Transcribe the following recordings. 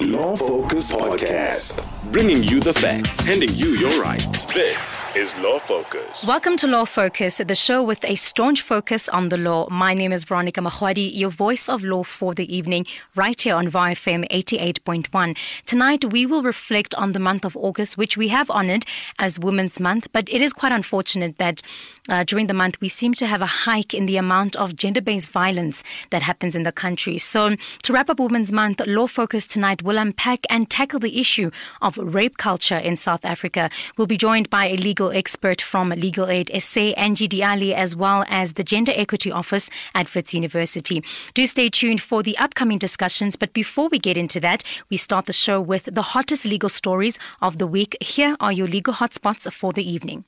Law Focus Podcast. Bringing you the facts, handing you your rights. This is Law Focus. Welcome to Law Focus, the show with a staunch focus on the law. My name is Veronica Mahwadi, your voice of law for the evening, right here on VFM 88.1. Tonight, we will reflect on the month of August, which we have honored as Women's Month, but it is quite unfortunate that uh, during the month we seem to have a hike in the amount of gender based violence that happens in the country. So, to wrap up Women's Month, Law Focus tonight will unpack and tackle the issue of rape culture in South Africa. We'll be joined by a legal expert from Legal Aid SA, Angie Diali, as well as the Gender Equity Office at Wits University. Do stay tuned for the upcoming discussions. But before we get into that, we start the show with the hottest legal stories of the week. Here are your legal hotspots for the evening.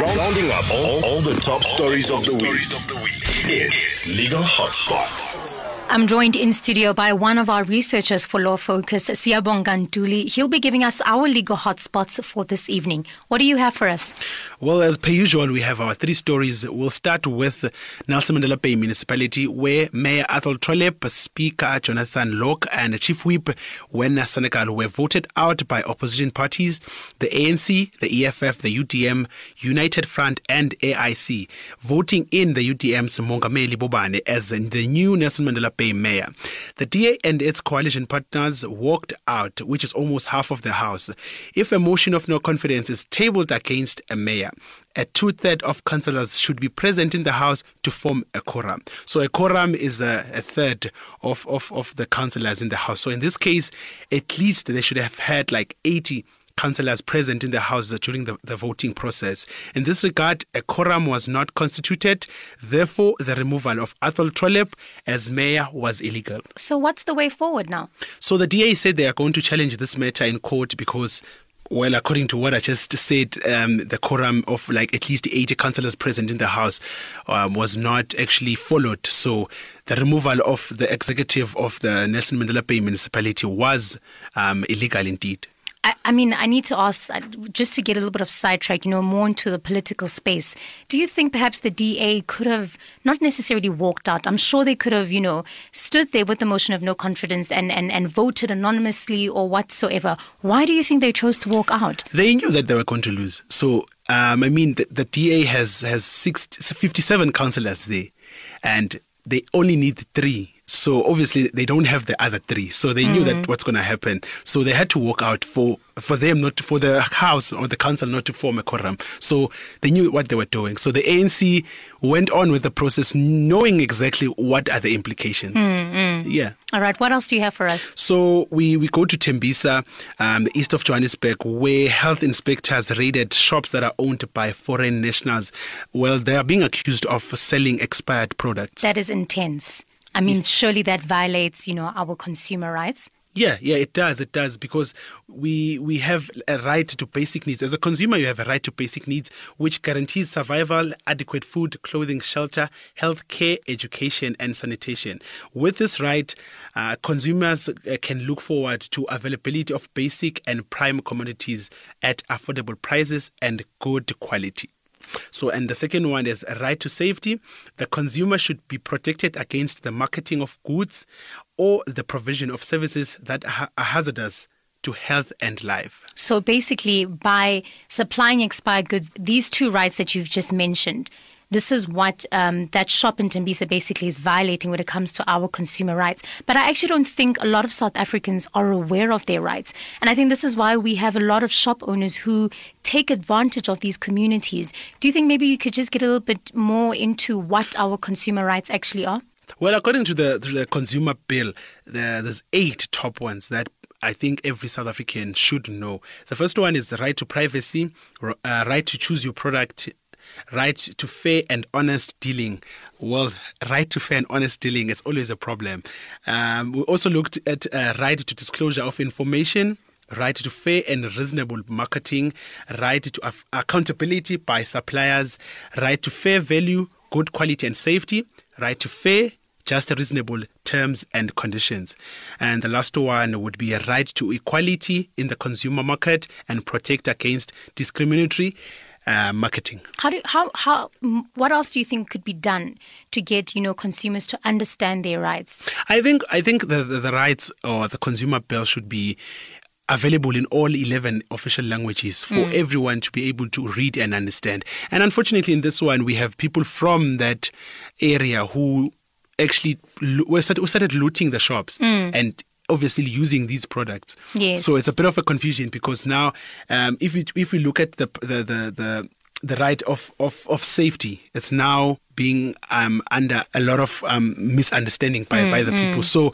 Rounding up all, all the top stories of the week. It's Legal Hotspots. I'm joined in studio by one of our researchers for Law Focus, Siyabonga Ntuli. He'll be giving us our legal hotspots for this evening. What do you have for us? Well, as per usual, we have our three stories. We'll start with Nelson Mandela Bay Municipality, where Mayor Athol Trollip, Speaker Jonathan Lawack, and Chief Whip Werner Senekal were voted out by opposition parties, the ANC, the EFF, the UDM, United Front, and AIC, voting in the UDM's Mongameli Bobani as the new Nelson Mandela Bay mayor. The DA and its coalition partners walked out, which is almost half of the House. If a motion of no confidence is tabled against a mayor, a two third of councillors should be present in the House to form a quorum. So a quorum is a, a, third of, of, of the councillors in the House. So in this case, at least they should have had like 80 councillors present in the House during the, the voting process. In this regard, a quorum was not constituted. Therefore, the removal of Athol Trollip as mayor was illegal. So, what's the way forward now? So, the DA said they are going to challenge this matter in court because well, according to what I just said, um, the quorum of like at least 80 councillors present in the House um, was not actually followed. So the removal of the executive of the Nelson Mandela Bay municipality was um, illegal indeed. I, I mean, I need to ask, uh, just to get a little bit of sidetrack, you know, more into the political space. Do you think perhaps the DA could have not necessarily walked out? I'm sure they could have, you know, stood there with the motion of no confidence and, and, and voted anonymously or whatsoever. Why do you think they chose to walk out? They knew that they were going to lose. So, um, I mean, the, the DA has, has six, 57 councillors there, and they only need three so obviously they don't have the other three. So they knew that mm. what's going to happen. So they had to walk out for for them not to, for the house or the council not to form a quorum. So they knew what they were doing. So the ANC went on with the process, knowing exactly what are the implications. Mm-hmm. Yeah. All right. What else do you have for us? So we, we go to Tembisa, um, east of Johannesburg, where health inspectors raided shops that are owned by foreign nationals. Well, they are being accused of selling expired products. That is intense. I mean, surely that violates, you know, our consumer rights. Yeah, yeah, it does. It does because we we have a right to basic needs. As a consumer, you have a right to basic needs, which guarantees survival, adequate food, clothing, shelter, health care, education, and sanitation. With this right, uh, consumers uh, can look forward to availability of basic and prime commodities at affordable prices and good quality. So, and the second one is a right to safety. The consumer should be protected against the marketing of goods or the provision of services that are hazardous to health and life. So basically, by supplying expired goods, these two rights that you've just mentioned, this is what um, that shop in Tembisa basically is violating when it comes to our consumer rights. But I actually don't think a lot of South Africans are aware of their rights. And I think this is why we have a lot of shop owners who take advantage of these communities. Do you think maybe you could just get a little bit more into what our consumer rights actually are? Well, according to the, to the consumer bill, there, there's eight top ones that I think every South African should know. The first one is the right to privacy, uh, right to choose your product right to fair and honest dealing. Well, right to fair and honest dealing is always a problem. Um, we also looked at uh, right to disclosure of information right to fair and reasonable marketing, right to accountability by suppliers, right to fair value, good quality and safety, right to fair, just reasonable terms and conditions. And the last one would be a right to equality in the consumer market and protect against discriminatory uh, marketing. How do how how what else do you think could be done to get you know consumers to understand their rights? I think I think the, the, the rights or the consumer bill should be available in all 11 official languages for everyone to be able to read and understand. And unfortunately, in this one, we have people from that area who actually were started, started looting the shops and obviously using these products. Yes. So it's a bit of a confusion because now, um, if we if we look at the the the, the the right of, of, of safety it's now being um, under a lot of um, misunderstanding by, by the people. So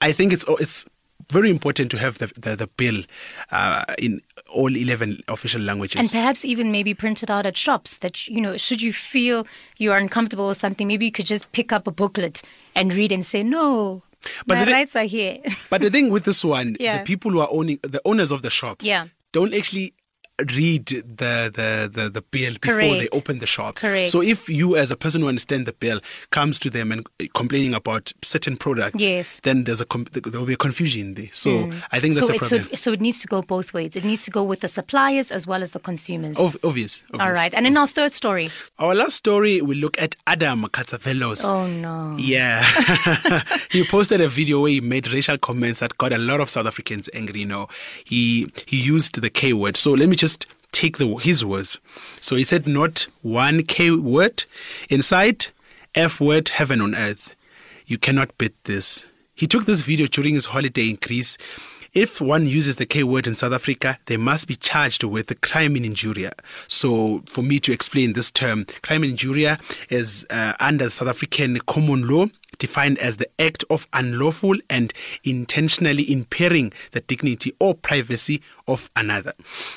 I think it's it's very important to have the the, the bill uh, in all 11 official languages. And perhaps even maybe print it out at shops that, you know, should you feel you are uncomfortable with something, maybe you could just pick up a booklet and read and say, no, But my the- rights are here. But the thing with this one, Yeah. the people who are owning the owners of the shops Yeah. don't actually read the, the, the, the bill before they open the shop. Correct. So if you as a person who understands the bill comes to them and complaining about certain products, Yes. then there's a there will be a confusion there. So mm. I think that's so, a it, problem. so, so it needs to go both ways. It needs to go with the suppliers as well as the consumers. Ov- obvious, obvious. All right. And in our third story. Our last story, we look at Adam Catzavelos. Oh, no. Yeah. he posted a video where he made racial comments that got a lot of South Africans angry. You know, he he used the K word. So let me just take the his words. So he said, "Not one K word inside, F word, heaven on earth. You cannot beat this." He took this video during his holiday in Greece. If one uses the K word in South Africa, they must be charged with the crimen injuria. So, for me to explain this term, crimen injuria is uh, under South African common law defined as the act of unlawful and intentionally impairing the dignity or privacy of another.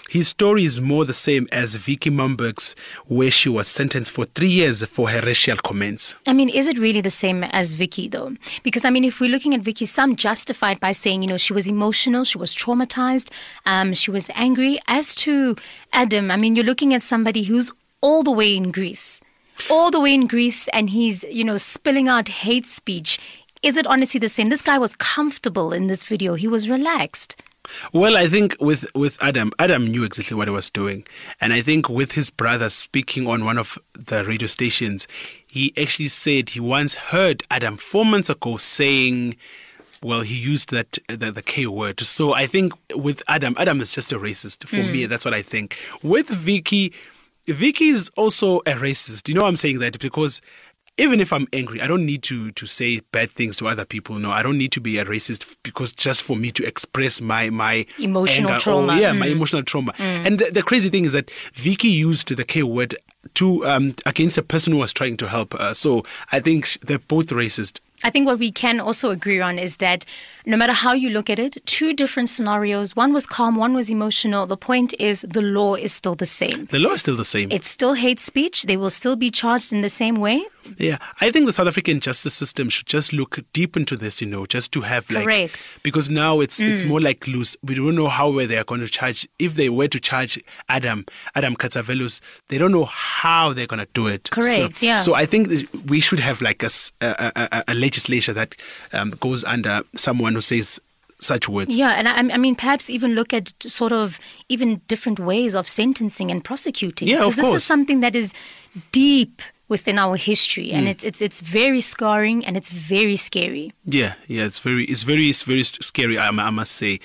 His story is more the same as Vicki Momberg's, where she was sentenced for three years for her racial comments. I mean, is it really the same as Vicki, though? Because, I mean, if we're looking at Vicki, some justified by saying, you know, she was emotional, she was traumatized, um, she was angry. As to Adam, I mean, you're looking at somebody who's all the way in Greece, all the way in Greece, and he's, you know, spilling out hate speech. Is it honestly the same? This guy was comfortable in this video, he was relaxed. Well, I think with, with Adam, Adam knew exactly what he was doing. And I think with his brother speaking on one of the radio stations, he actually said he once heard Adam four months ago saying, well, he used that the, the K word. So I think with Adam, Adam is just a racist. For me, hmm. that's what I think. With Vicki, Vicki is also a racist. You know, I'm saying that because even if I'm angry, I don't need to to say bad things to other people. No, I don't need to be a racist because just for me to express my my Emotional anger or- trauma. yeah, my emotional trauma. And the, the crazy thing is that Vicki used the K word to um against a person who was trying to help her. So I think they're both racist. I think what we can also agree on is that no matter how you look at it, two different scenarios. One was calm, one was emotional. The point is the law is still the same. The law is still the same. It's still hate speech. They will still be charged in the same way. Yeah, I think the South African justice system should just look deep into this, you know, just to have like Correct. because now it's it's more like loose. We don't know how they are going to charge. If they were to charge Adam Adam Catzavelos, they don't know how they're going to do it. Correct, So, yeah. So I think we should have like a a legislature that um, goes under someone who says such words. Yeah, and I, I mean, perhaps even look at sort of even different ways of sentencing and prosecuting. Yeah, Because of this course. is something that is deep within our history, and it's it's it's very scarring and it's very scary. Yeah, yeah, it's very, it's very, it's very scary. I, I must say,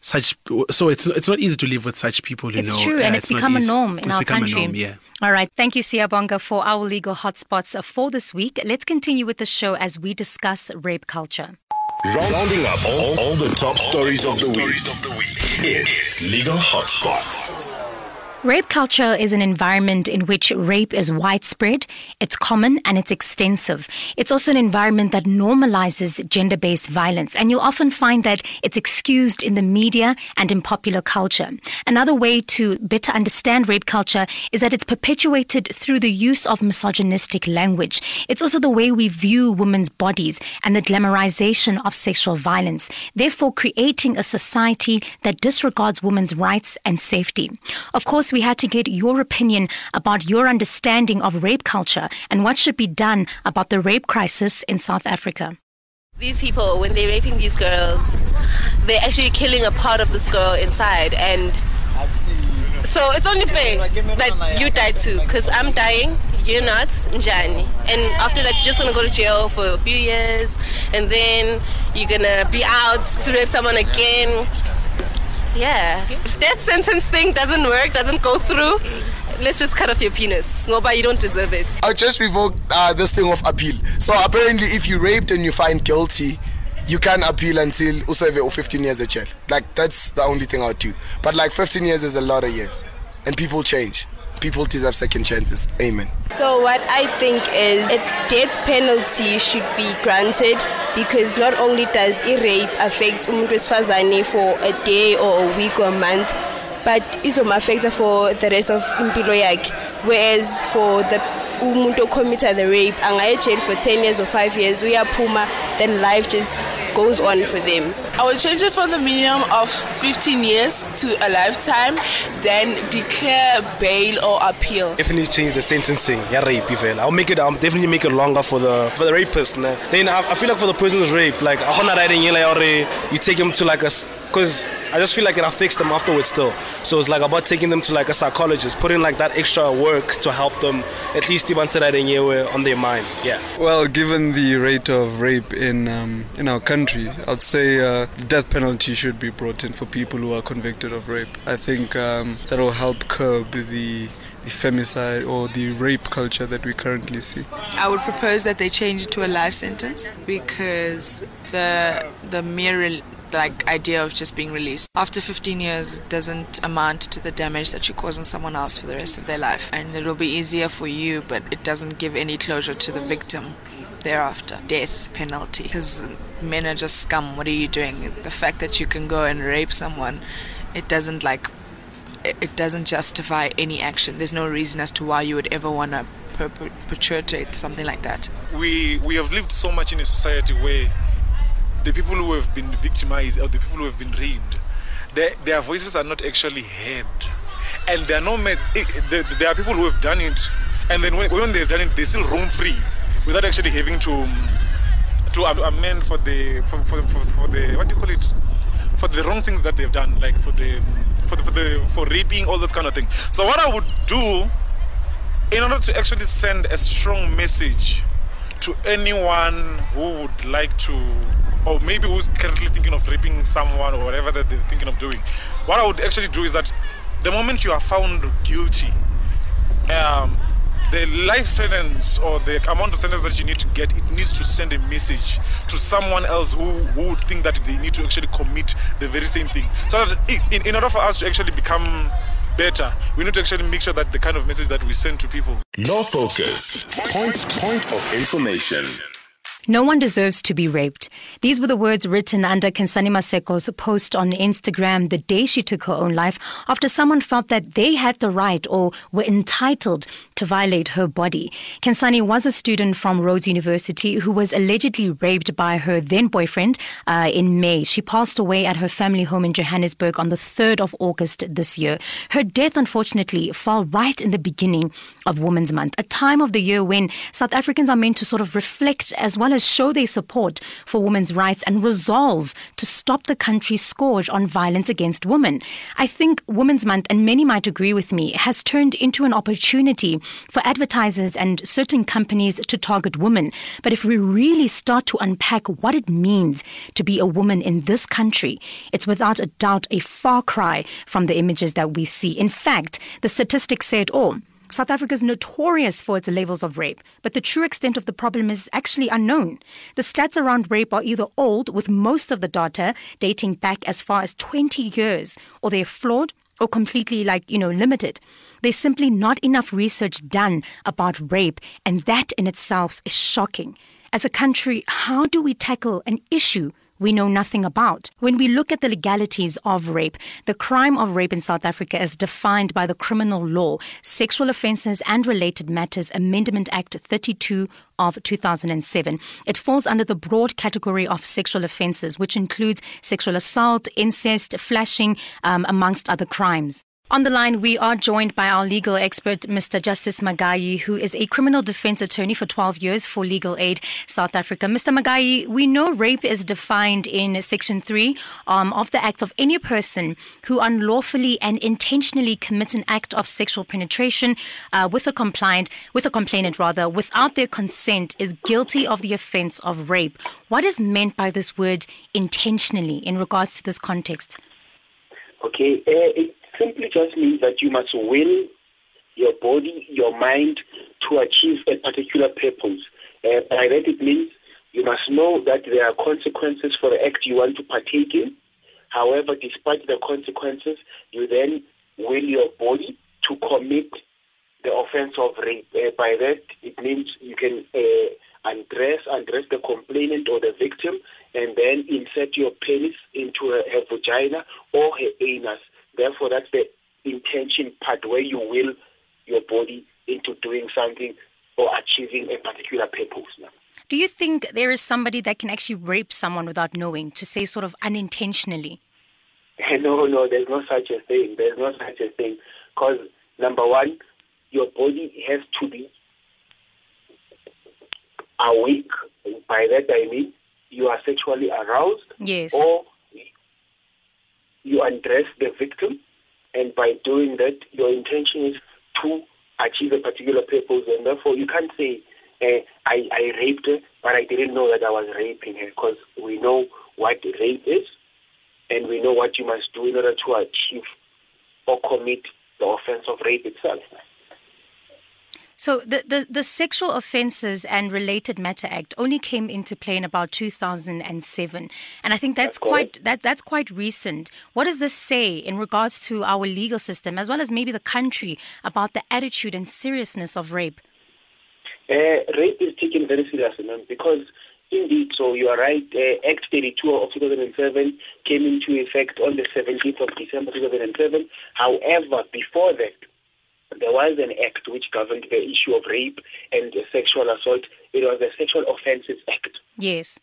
such. So it's it's not easy to live with such people. You It's know, true, and Uh, it's not become a norm in It's our country. A norm, yeah. All right. Thank you, Siyabonga, for our legal hotspots uh, for this week. Let's continue with the show as we discuss rape culture. Rounding up all, all the top stories of the week. It's Legal Hotspots. Rape culture is an environment in which rape is widespread, it's common, and it's extensive. It's also an environment that normalizes gender based violence, and you'll often find that it's excused in the media and in popular culture. Another way to better understand rape culture is that it's perpetuated through the use of misogynistic language. It's also the way we view women's bodies and the glamorization of sexual violence, therefore, creating a society that disregards women's rights and safety. Of course, we had to get your opinion about your understanding of rape culture and what should be done about the rape crisis in South Africa. These people, when they're raping these girls, they're actually killing a part of this girl inside. And So it's only fair that you die too, because I'm dying, you're not, Njani. And after that, you're just gonna go to jail for a few years, and then you're gonna be out to rape someone again. Yeah. If death sentence thing doesn't work, doesn't go through, let's just cut off your penis. No, but you don't deserve it. I just revoked uh, this thing of appeal. So apparently, if you raped and you find guilty, you can appeal until userve or 15 years of jail. Like that's the only thing I'd do. But like 15 years is a lot of years, and people change. People deserve second chances. Amen. So what I think is a death penalty should be granted because not only does rape affect umuntu for a day or a week or a month, but izomafecta for the rest of impilo. Whereas for the umuntu committed the rape angaya jail for 10 years or 5 years uyaphuma then life just goes on for them I will change it from the minimum of 15 years to a lifetime, then declare bail or appeal. definitely change the sentencing. Yeah, rape, even. I'll make it. I'll definitely make it longer for the for the rapist. Nah. Then I, I feel like for the person who's raped, like I'm not writing you like already. You take him to like a, because I just feel like it affects them afterwards still. So it's like about taking them to like a psychologist, putting like that extra work to help them at least even year were on their mind. Yeah. Well, given the rate of rape in um, in our country, I'd say uh, the death penalty should be brought in for people who are convicted of rape. I think um, that will help curb the the femicide or the rape culture that we currently see. I would propose that they change it to a life sentence because the the mere like idea of just being released. After 15 years it doesn't amount to the damage that you cause on someone else for the rest of their life. And it will be easier for you but it doesn't give any closure to the victim thereafter. Death penalty. Because men are just scum. What are you doing? The fact that you can go and rape someone it doesn't like it doesn't justify any action. There's no reason as to why you would ever want to perpetuate something like that. We we have lived so much in a society where the people who have been victimized or the people who have been raped, their, their voices are not actually heard. And there are no met, it, eh, eh, there, there are people who have done it, and then when, when they've done it, they still roam free without actually having to to amend for the for, for, for, for the what do you call it for the wrong things that they've done, like for the for the for the for raping, all that kind of thing. So what I would do in order to actually send a strong message to anyone who would like to or maybe who's currently thinking of raping someone or whatever that they're thinking of doing, what I would actually do is that the moment you are found guilty, um, the life sentence or the amount of sentence that you need to get, it needs to send a message to someone else who, who would think that they need to actually commit the very same thing. So that in, in order for us to actually become better, we need to actually make sure that the kind of message that we send to people. No focus. Point, point of information. No one deserves to be raped. These were the words written under Khensani Maseko's post on Instagram the day she took her own life after someone felt that they had the right or were entitled to violate her body. Khensani was a student from Rhodes University who was allegedly raped by her then boyfriend uh, in May. She passed away at her family home in Johannesburg on the 3rd of August this year. Her death, unfortunately, fell right in the beginning of Women's Month, a time of the year when South Africans are meant to sort of reflect as well as show their support for women's rights and resolve to stop the country's scourge on violence against women. I think Women's Month, and many might agree with me, has turned into an opportunity for advertisers and certain companies to target women. But if we really start to unpack what it means to be a woman in this country, it's without a doubt a far cry from the images that we see. In fact, the statistics say it all. South Africa is notorious for its levels of rape, but the true extent of the problem is actually unknown. The stats around rape are either old, with most of the data dating back as far as 20 years, or they're flawed or completely, like, you know, limited. There's simply not enough research done about rape, and that in itself is shocking. As a country, how do we tackle an issue we know nothing about. When we look at the legalities of rape, the crime of rape in South Africa is defined by the criminal law, Sexual Offences and Related Matters Amendment Act 32 of 2007. It falls under the broad category of sexual offences, which includes sexual assault, incest, flashing, um, amongst other crimes. On the line, we are joined by our legal expert, Mr. Justice Magayi, who is a criminal defense attorney for 12 years for Legal Aid South Africa. Mr. Magayi, we know rape is defined in Section 3 um, of the Act of any person who unlawfully and intentionally commits an act of sexual penetration uh, with a compliant, with a complainant rather, without their consent is guilty of the offense of rape. What is meant by this word intentionally in regards to this context? Okay, uh, simply just means that you must will your body, your mind to achieve a particular purpose. Uh, by that it means you must know that there are consequences for the act you want to partake in. However, despite the consequences, you then will your body to commit the offense of rape. Uh, by that, it means you can uh, undress, undress the complainant or the victim, and then insert your penis into her, her vagina or her anus. Therefore, that's the intention part where you will your body into doing something or achieving a particular purpose. Now. Do you think there is somebody that can actually rape someone without knowing, to say sort of unintentionally? No, no, there's no such a thing. There's no such a thing. Because, number one, your body has to be awake. By that I mean you are sexually aroused. Yes. Or you undress the victim, and by doing that, your intention is to achieve a particular purpose, and therefore you can't say, uh, I, I raped her, but I didn't know that I was raping her, because we know what rape is, and we know what you must do in order to achieve or commit the offense of rape itself. So the, the, the, Sexual Offences and Related Matter Act only came into play in about 2007, and I think that's, that's quite that that's quite recent. What does this say in regards to our legal system, as well as maybe the country, about the attitude and seriousness of rape? Uh, rape is taken very seriously, man, because indeed, so you are right. Uh, Act 32 of 2007 came into effect on the 17th of December 2007. However, before that there was an act which governed the issue of rape and sexual assault. It was the Sexual Offences Act. Yes.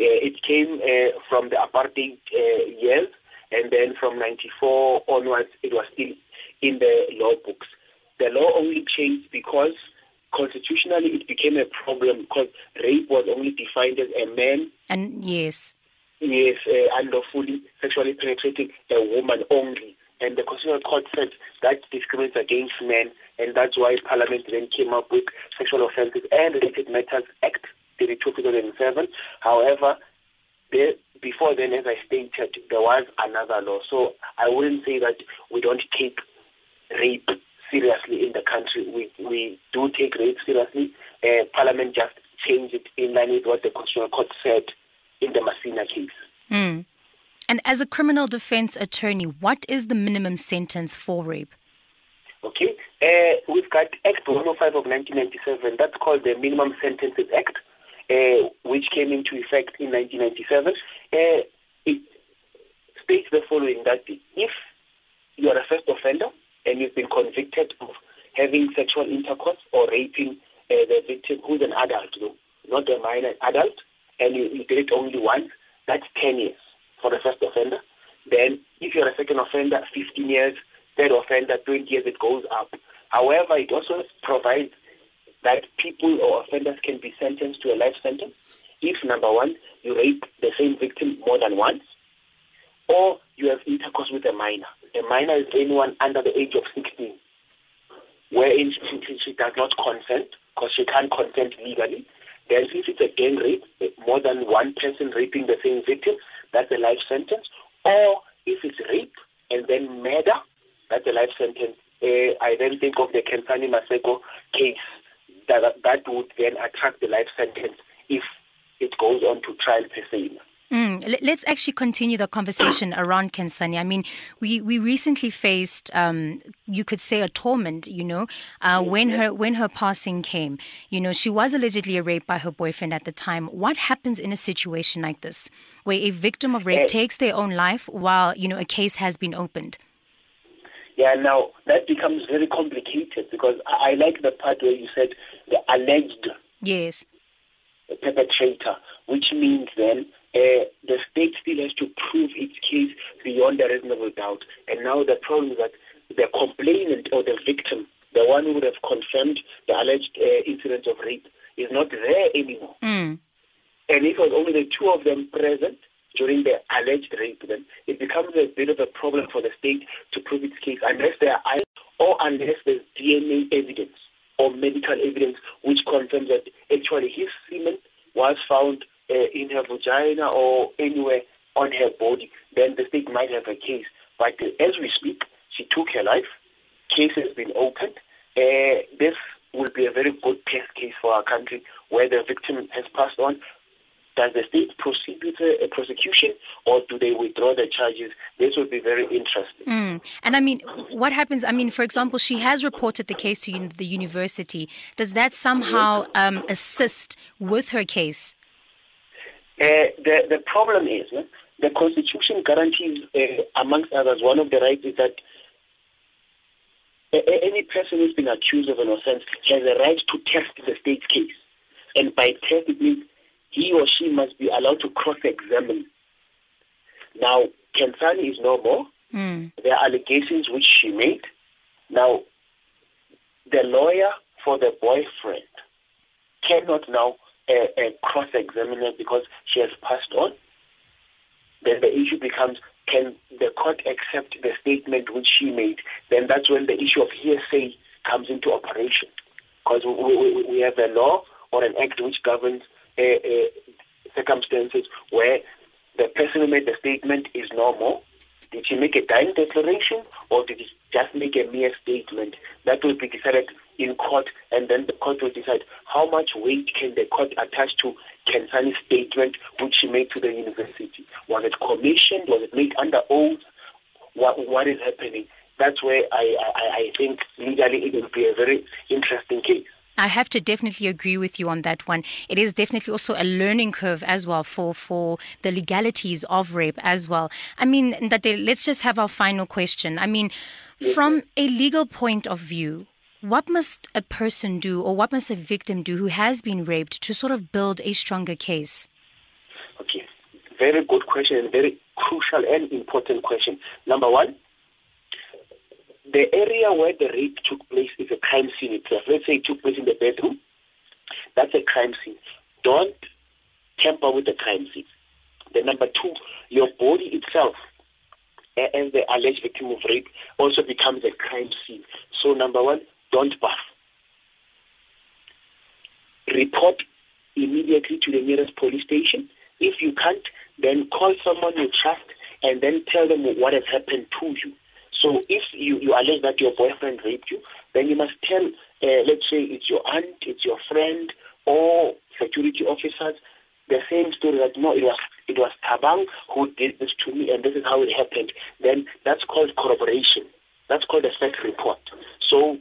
Uh, it came uh, from the apartheid uh, years, and then from 94 onwards, it was still in the law books. The law only changed because constitutionally it became a problem because rape was only defined as a man. And yes. Yes, uh, unlawfully sexually penetrating a woman only and the Constitutional Court said that discriminates against men, and that's why Parliament then came up with Sexual Offences and Related Matters Act 32 2007. However, there, before then, as I stated, there was another law. So I wouldn't say that we don't take rape seriously in the country. We we do take rape seriously. Uh, Parliament just changed it in line with what the Constitutional Court said in the Masiya case. Mm. And as a criminal defense attorney, what is the minimum sentence for rape? Okay, uh, we've got Act 105 of 1997. That's called the Minimum Sentences Act, uh, which came into effect in 1997. Uh, it states the following: that if you are a first offender and you've been convicted of having sexual intercourse or raping uh, the victim, who's an adult, no, not a minor adult, and you, you did it only once, that's 10 years for the first offender. Then, if you're a second offender, 15 years, third offender, 20 years, it goes up. However, it also provides that people or offenders can be sentenced to a life sentence if, number one, you rape the same victim more than once, or you have intercourse with a minor. A minor is anyone under the age of 16, wherein she, she does not consent because she can't consent legally. Then, if it's a gang rape, more than one person raping the same victim, that's a life sentence. Or if it's rape and then murder, that's a life sentence. Uh, I then think of the Khensani Maseko case that that would then attract the life sentence if it goes on to trial per se. Mm, let's actually continue the conversation around Khensani. I mean, we, we recently faced, um, you could say, a torment. You know, uh, when her when her passing came, you know, she was allegedly raped by her boyfriend at the time. What happens in a situation like this, where a victim of rape takes their own life while you know a case has been opened? Yeah, now that becomes very complicated because I, I like the part where you said the alleged yes perpetrator, which means then uh, the state still has to prove its case beyond a reasonable doubt. And now the problem is that the complainant or the victim, the one who would have confirmed the alleged uh, incident of rape, is not there anymore. Mm. And if it was only the two of them present during the alleged rape, then it becomes a bit of a problem for the state to prove its case unless there are or unless there's DNA evidence or medical evidence which confirms that actually his semen was found uh, in her vagina or anywhere on her body, then the state might have a case. But uh, as we speak, she took her life. Case has been opened. Uh, this will be a very good test case for our country where the victim has passed on. Does the state proceed with a, a prosecution or do they withdraw the charges? This would be very interesting. Mm. And I mean, what happens? I mean, for example, she has reported the case to the university. Does that somehow um, assist with her case? Uh, the, the problem is uh, the Constitution guarantees, uh, amongst others, one of the rights is that any person who's been accused of an offense has a right to test the state's case. And by test, it means he or she must be allowed to cross-examine. Now, Khensani is no more. Mm. There are allegations which she made. Now, the lawyer for the boyfriend cannot now uh, uh, cross-examine her because she has passed on. Then the issue becomes can the court accept the statement which she made? Then that's when the issue of hearsay comes into operation. Because we, we, we, have a law or an act which governs uh, uh, circumstances where the person who made the statement is no more. Did she make a dying declaration or did she just make a mere statement? That will be decided in court and then the court will decide how much weight can the court attach to Khensani's statement which she made to the university. Was it commissioned? Was it made under oath? What, what is happening? That's where I, I, I think legally it will be a very interesting case. I have to definitely agree with you on that one. It is definitely also a learning curve as well for, for the legalities of rape as well. I mean, Ntate, let's just have our final question. I mean, from a legal point of view, what must a person do or what must a victim do who has been raped to sort of build a stronger case? Okay, very good question and very crucial and important question. Number one, the area where the rape took place is a crime scene itself. Let's say it took place in the bedroom. That's a crime scene. Don't tamper with the crime scene. The number two, your body itself, as the alleged victim of rape, also becomes a crime scene. So number one, don't bath. Report immediately to the nearest police station. If you can't, then call someone you trust and then tell them what has happened to you. So if you, you allege that your boyfriend raped you, then you must tell, uh, let's say it's your aunt, it's your friend, or security officers, the same story that no, it was it was Tabang who did this to me, and this is how it happened. Then that's called corroboration. That's called a fact report. So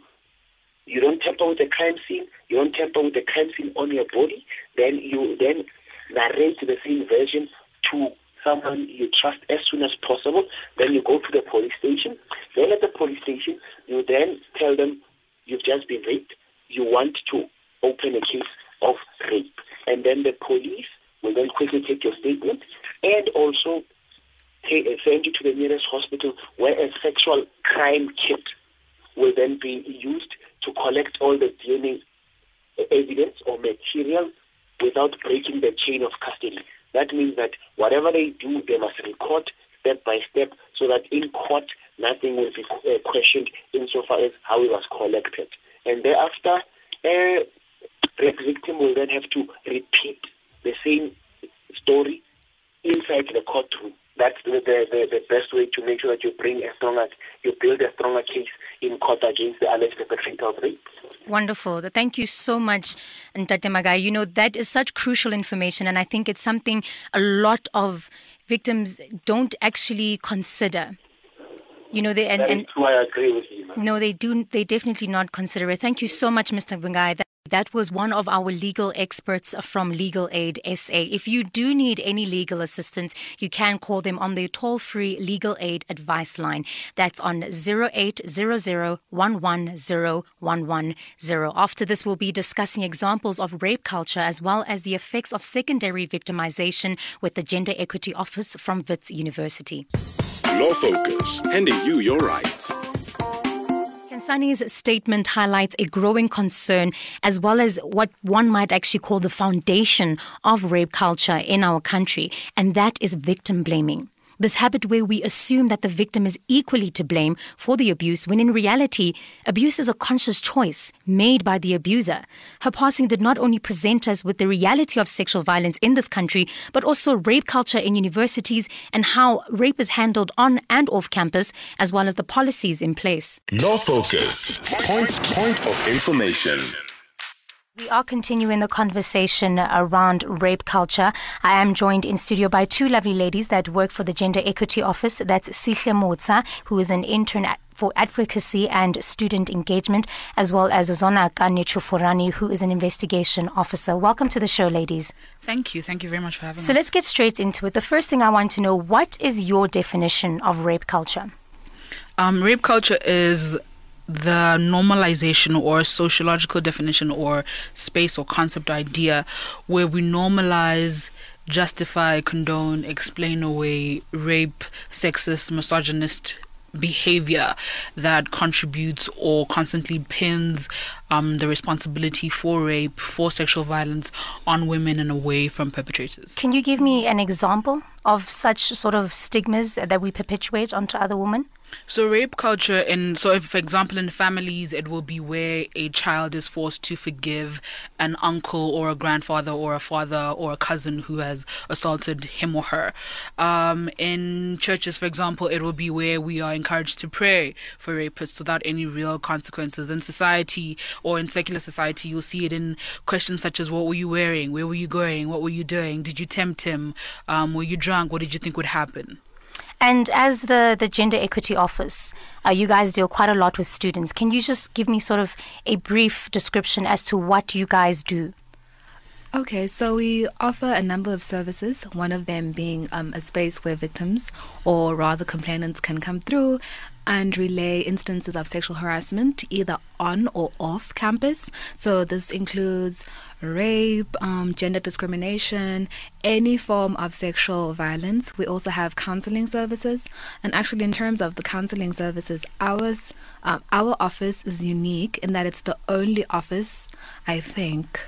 you don't tamper with the crime scene, you don't tamper with the crime scene on your body, then you then narrate the same version to someone you trust as soon as possible. Then you go to the police station. Then at the police station, you then tell them you've just been raped. You want to open a case of rape. And then the police will then quickly take your statement and also take, send you to the nearest hospital where a sexual crime kit will then be used to collect all the DNA evidence or material without breaking the chain of custody. That means that whatever they do, they must record step by step so that in court nothing will be uh, questioned insofar as how it was collected. And thereafter, the victim will then have to repeat the same story inside the courtroom. That's the, the, the, best way to make sure that you bring a stronger, you build a stronger case in court against the alleged perpetrator of rape. Wonderful. Thank you so much, Ntate Magai. You know, that is such crucial information, and I think it's something a lot of victims don't actually consider. You know, they and, and true, I agree with you. Man. No, they do. They definitely not consider it. Thank you so much, Mr. Magai. That was one of our legal experts from Legal Aid SA. If you do need any legal assistance, you can call them on their toll free legal aid advice line. That's on 0800 After this, we'll be discussing examples of rape culture as well as the effects of secondary victimization with the Gender Equity Office from Wits University. Law Focus, handing you your rights. Khensani's statement highlights a growing concern as well as what one might actually call the foundation of rape culture in our country, and that is victim blaming. This habit where we assume that the victim is equally to blame for the abuse when in reality, abuse is a conscious choice made by the abuser. Her passing did not only present us with the reality of sexual violence in this country, but also rape culture in universities and how rape is handled on and off campus, as well as the policies in place. Law Focus. Point, point of information. We are continuing the conversation around rape culture. I am joined in studio by two lovely ladies that work for the Gender Equity Office. That's Sihle Motsa, who is an intern for advocacy and student engagement, as well as Zona Kanichufurani, who is an investigation officer. Welcome to the show, ladies. Thank you. Thank you very much for having so us. So let's get straight into it. The first thing I want to know, what is your definition of rape culture? Um, rape culture is the normalization or sociological definition or space or concept or idea where we normalize justify condone explain away rape sexist misogynist behavior that contributes or constantly pins um, the responsibility for rape, for sexual violence on women and away from perpetrators. Can you give me an example of such sort of stigmas that we perpetuate onto other women? So rape culture in so if for example in families it will be where a child is forced to forgive an uncle or a grandfather or a father or a cousin who has assaulted him or her. Um, in churches for example it will be where we are encouraged to pray for rapists without any real consequences. In society or in secular society you'll see it in questions such as what were you wearing, where were you going, what were you doing, did you tempt him, um, were you drunk, what did you think would happen? And as the, the Gender Equity Office, uh, you guys deal quite a lot with students. Can you just give me sort of a brief description as to what you guys do? Okay, so we offer a number of services, one of them being um, a space where victims or rather complainants can come through and relay instances of sexual harassment either on or off campus. So this includes rape, um, gender discrimination, any form of sexual violence. We also have counseling services. And actually, in terms of the counseling services, ours, um, our office is unique in that it's the only office, I think,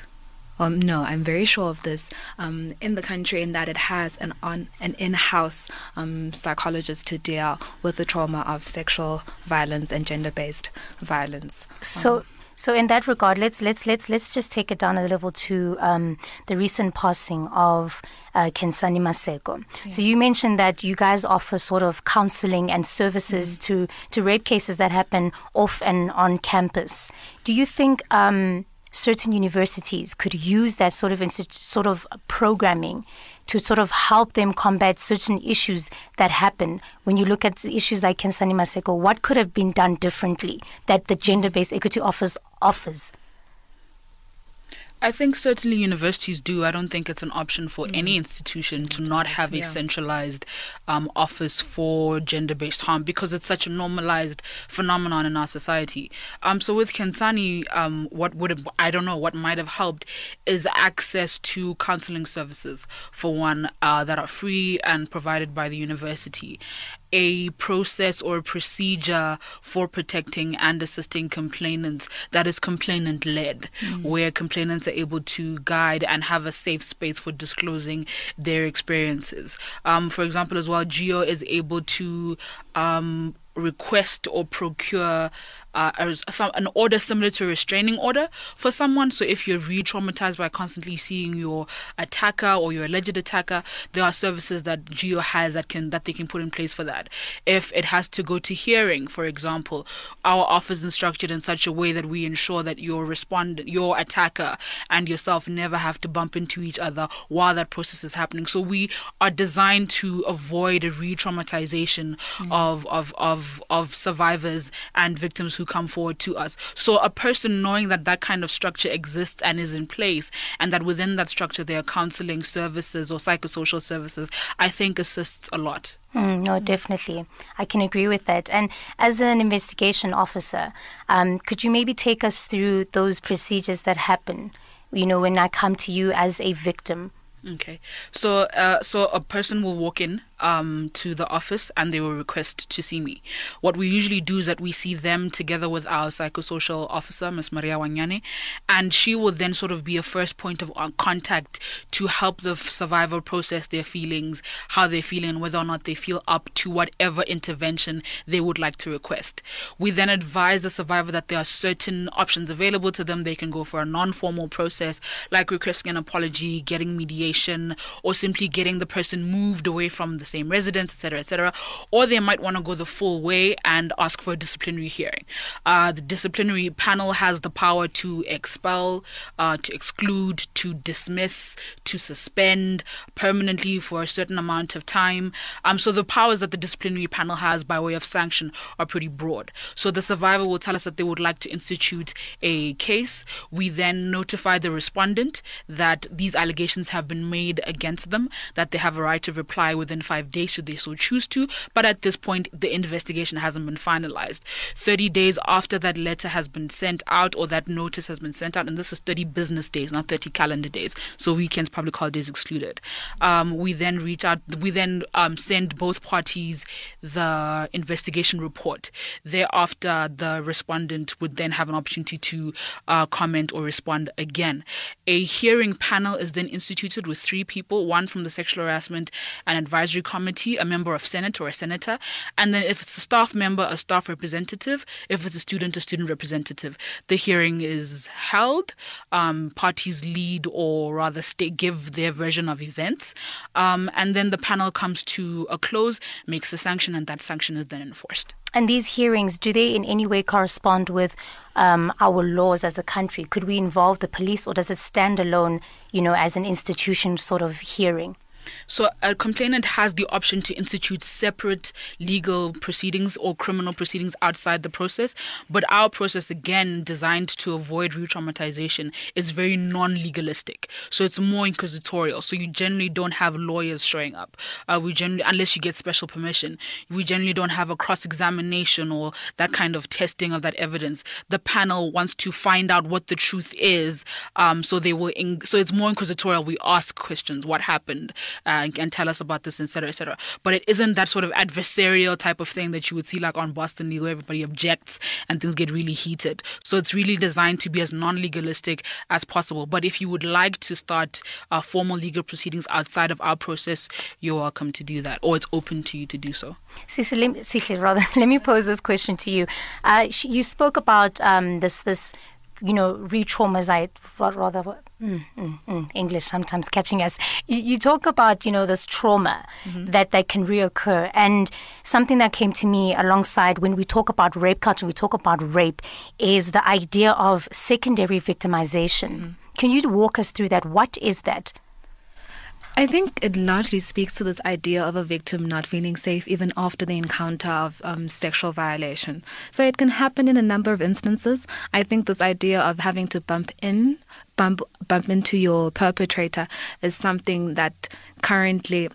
um, no, I'm very sure of this um, in the country in that it has an on an in-house um, psychologist to deal with the trauma of sexual violence and gender-based violence. So. Um, so in that regard, let's let's let's let's just take it down a level to um, the recent passing of uh, Khensani Maseko. Yeah. So you mentioned that you guys offer sort of counselling and services mm. to to rape cases that happen off and on campus. Do you think um, certain universities could use that sort of sort of programming to sort of help them combat certain issues that happen. When you look at issues like Khensani Maseko, what could have been done differently that the gender-based equity office offers? I think certainly universities do. I don't think it's an option for mm. any institution to not have a yeah. centralized um, office for gender based harm because it's such a normalized phenomenon in our society. Um, so with Khensani, um, what would have, I don't know, what might have helped is access to counseling services, for one, uh, that are free and provided by the university a process or a procedure for protecting and assisting complainants that is complainant led, mm. where complainants are able to guide and have a safe space for disclosing their experiences. Um, for example, as well, GEO is able to um, request or procure uh, some, an order similar to a restraining order for someone. So if you're re-traumatized by constantly seeing your attacker or your alleged attacker, there are services that GEO has that can that they can put in place for that. If it has to go to hearing, for example, our office is structured in such a way that we ensure that your respondent, your attacker, and yourself never have to bump into each other while that process is happening. So we are designed to avoid a re-traumatization mm. of, of of of survivors and victims who come forward to us. So a person knowing that that kind of structure exists and is in place, and that within that structure there are counseling services or psychosocial services, I think assists a lot. Mm, no, definitely. I can agree with that. And as an investigation officer, um, could you maybe take us through those procedures that happen, you know, when I come to you as a victim? Okay, so uh, so a person will walk in um, to the office and they will request to see me. What we usually do is that we see them together with our psychosocial officer, Ms. Maria Wanyane, and she will then sort of be a first point of uh, contact to help the survivor process their feelings, how they're feeling, whether or not they feel up to whatever intervention they would like to request. We then advise the survivor that there are certain options available to them. They can go for a non formal process, like requesting an apology, getting mediation, or simply getting the person moved away from the same residence, etc., etc. Or they might want to go the full way and ask for a disciplinary hearing. Uh, the disciplinary panel has the power to expel, uh, to exclude, to dismiss, to suspend permanently for a certain amount of time. Um, so the powers that the disciplinary panel has by way of sanction are pretty broad. So the survivor will tell us that they would like to institute a case. We then notify the respondent that these allegations have been made against them, that they have a right to reply within five days should they so choose to. But at this point, the investigation hasn't been finalized. 30 days after that letter has been sent out or that notice has been sent out, and this is 30 business days, not 30 calendar days. So weekends, public holidays excluded. Um, we then reach out, we then um, send both parties the investigation report. Thereafter, the respondent would then have an opportunity to uh, comment or respond again. A hearing panel is then instituted with three people one from the sexual harassment and advisory committee, a member of Senate or a senator, and then if it's a staff member, a staff representative, if it's a student, a student representative. The hearing is held, um, parties lead or rather give their version of events, um, and then the panel comes to a close, makes a sanction, and that sanction is then enforced. And these hearings, do they in any way correspond with um, our laws as a country? Could we involve the police, or does it stand alone, you know, as an institution sort of hearing? So a complainant has the option to institute separate legal proceedings or criminal proceedings outside the process. But our process, again, designed to avoid re-traumatization, is very non-legalistic. So it's more inquisitorial. So you generally don't have lawyers showing up. Uh, we generally, unless you get special permission, we generally don't have a cross-examination or that kind of testing of that evidence. The panel wants to find out what the truth is. Um, so they will. In, so it's more inquisitorial. We ask questions. What happened? And tell us about this, etc., etc. But it isn't that sort of adversarial type of thing that you would see like on Boston Legal, where everybody objects and things get really heated. So it's really designed to be as non-legalistic as possible. But if you would like to start uh, formal legal proceedings outside of our process, you're welcome to do that, or it's open to you to do so. Sisi, rather, let me pose this question to you. Uh, you spoke about um, this this you know, re-traumatize, rather, mm, mm, mm, English sometimes catching us. You, you, talk about, you know, this trauma mm-hmm. that, that can reoccur. And something that came to me alongside when we talk about rape culture, we talk about rape, is the idea of secondary victimization. Mm-hmm. Can you walk us through that? What is that? I think it largely speaks to this idea of a victim not feeling safe even after the encounter of um, sexual violation. So it can happen in a number of instances. I think this idea of having to bump in, bump bump into your perpetrator is something that currently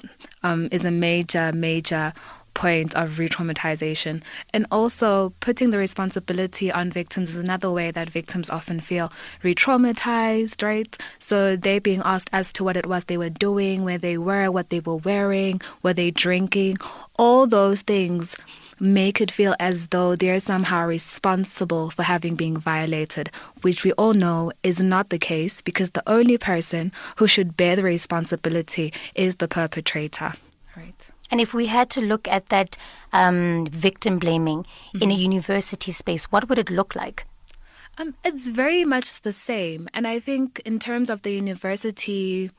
um, is a major, major point of re traumatization. And also, putting the responsibility on victims is another way that victims often feel re traumatized, right? So, they being asked as to what it was they were doing, where they were, what they were wearing, were they drinking, all those things make it feel as though they're somehow responsible for having been violated, which we all know is not the case because the only person who should bear the responsibility is the perpetrator. And if we had to look at that um, victim blaming mm-hmm. in a mm-hmm. university space, what would it look like? Um, it's very much the same. And I think in terms of the university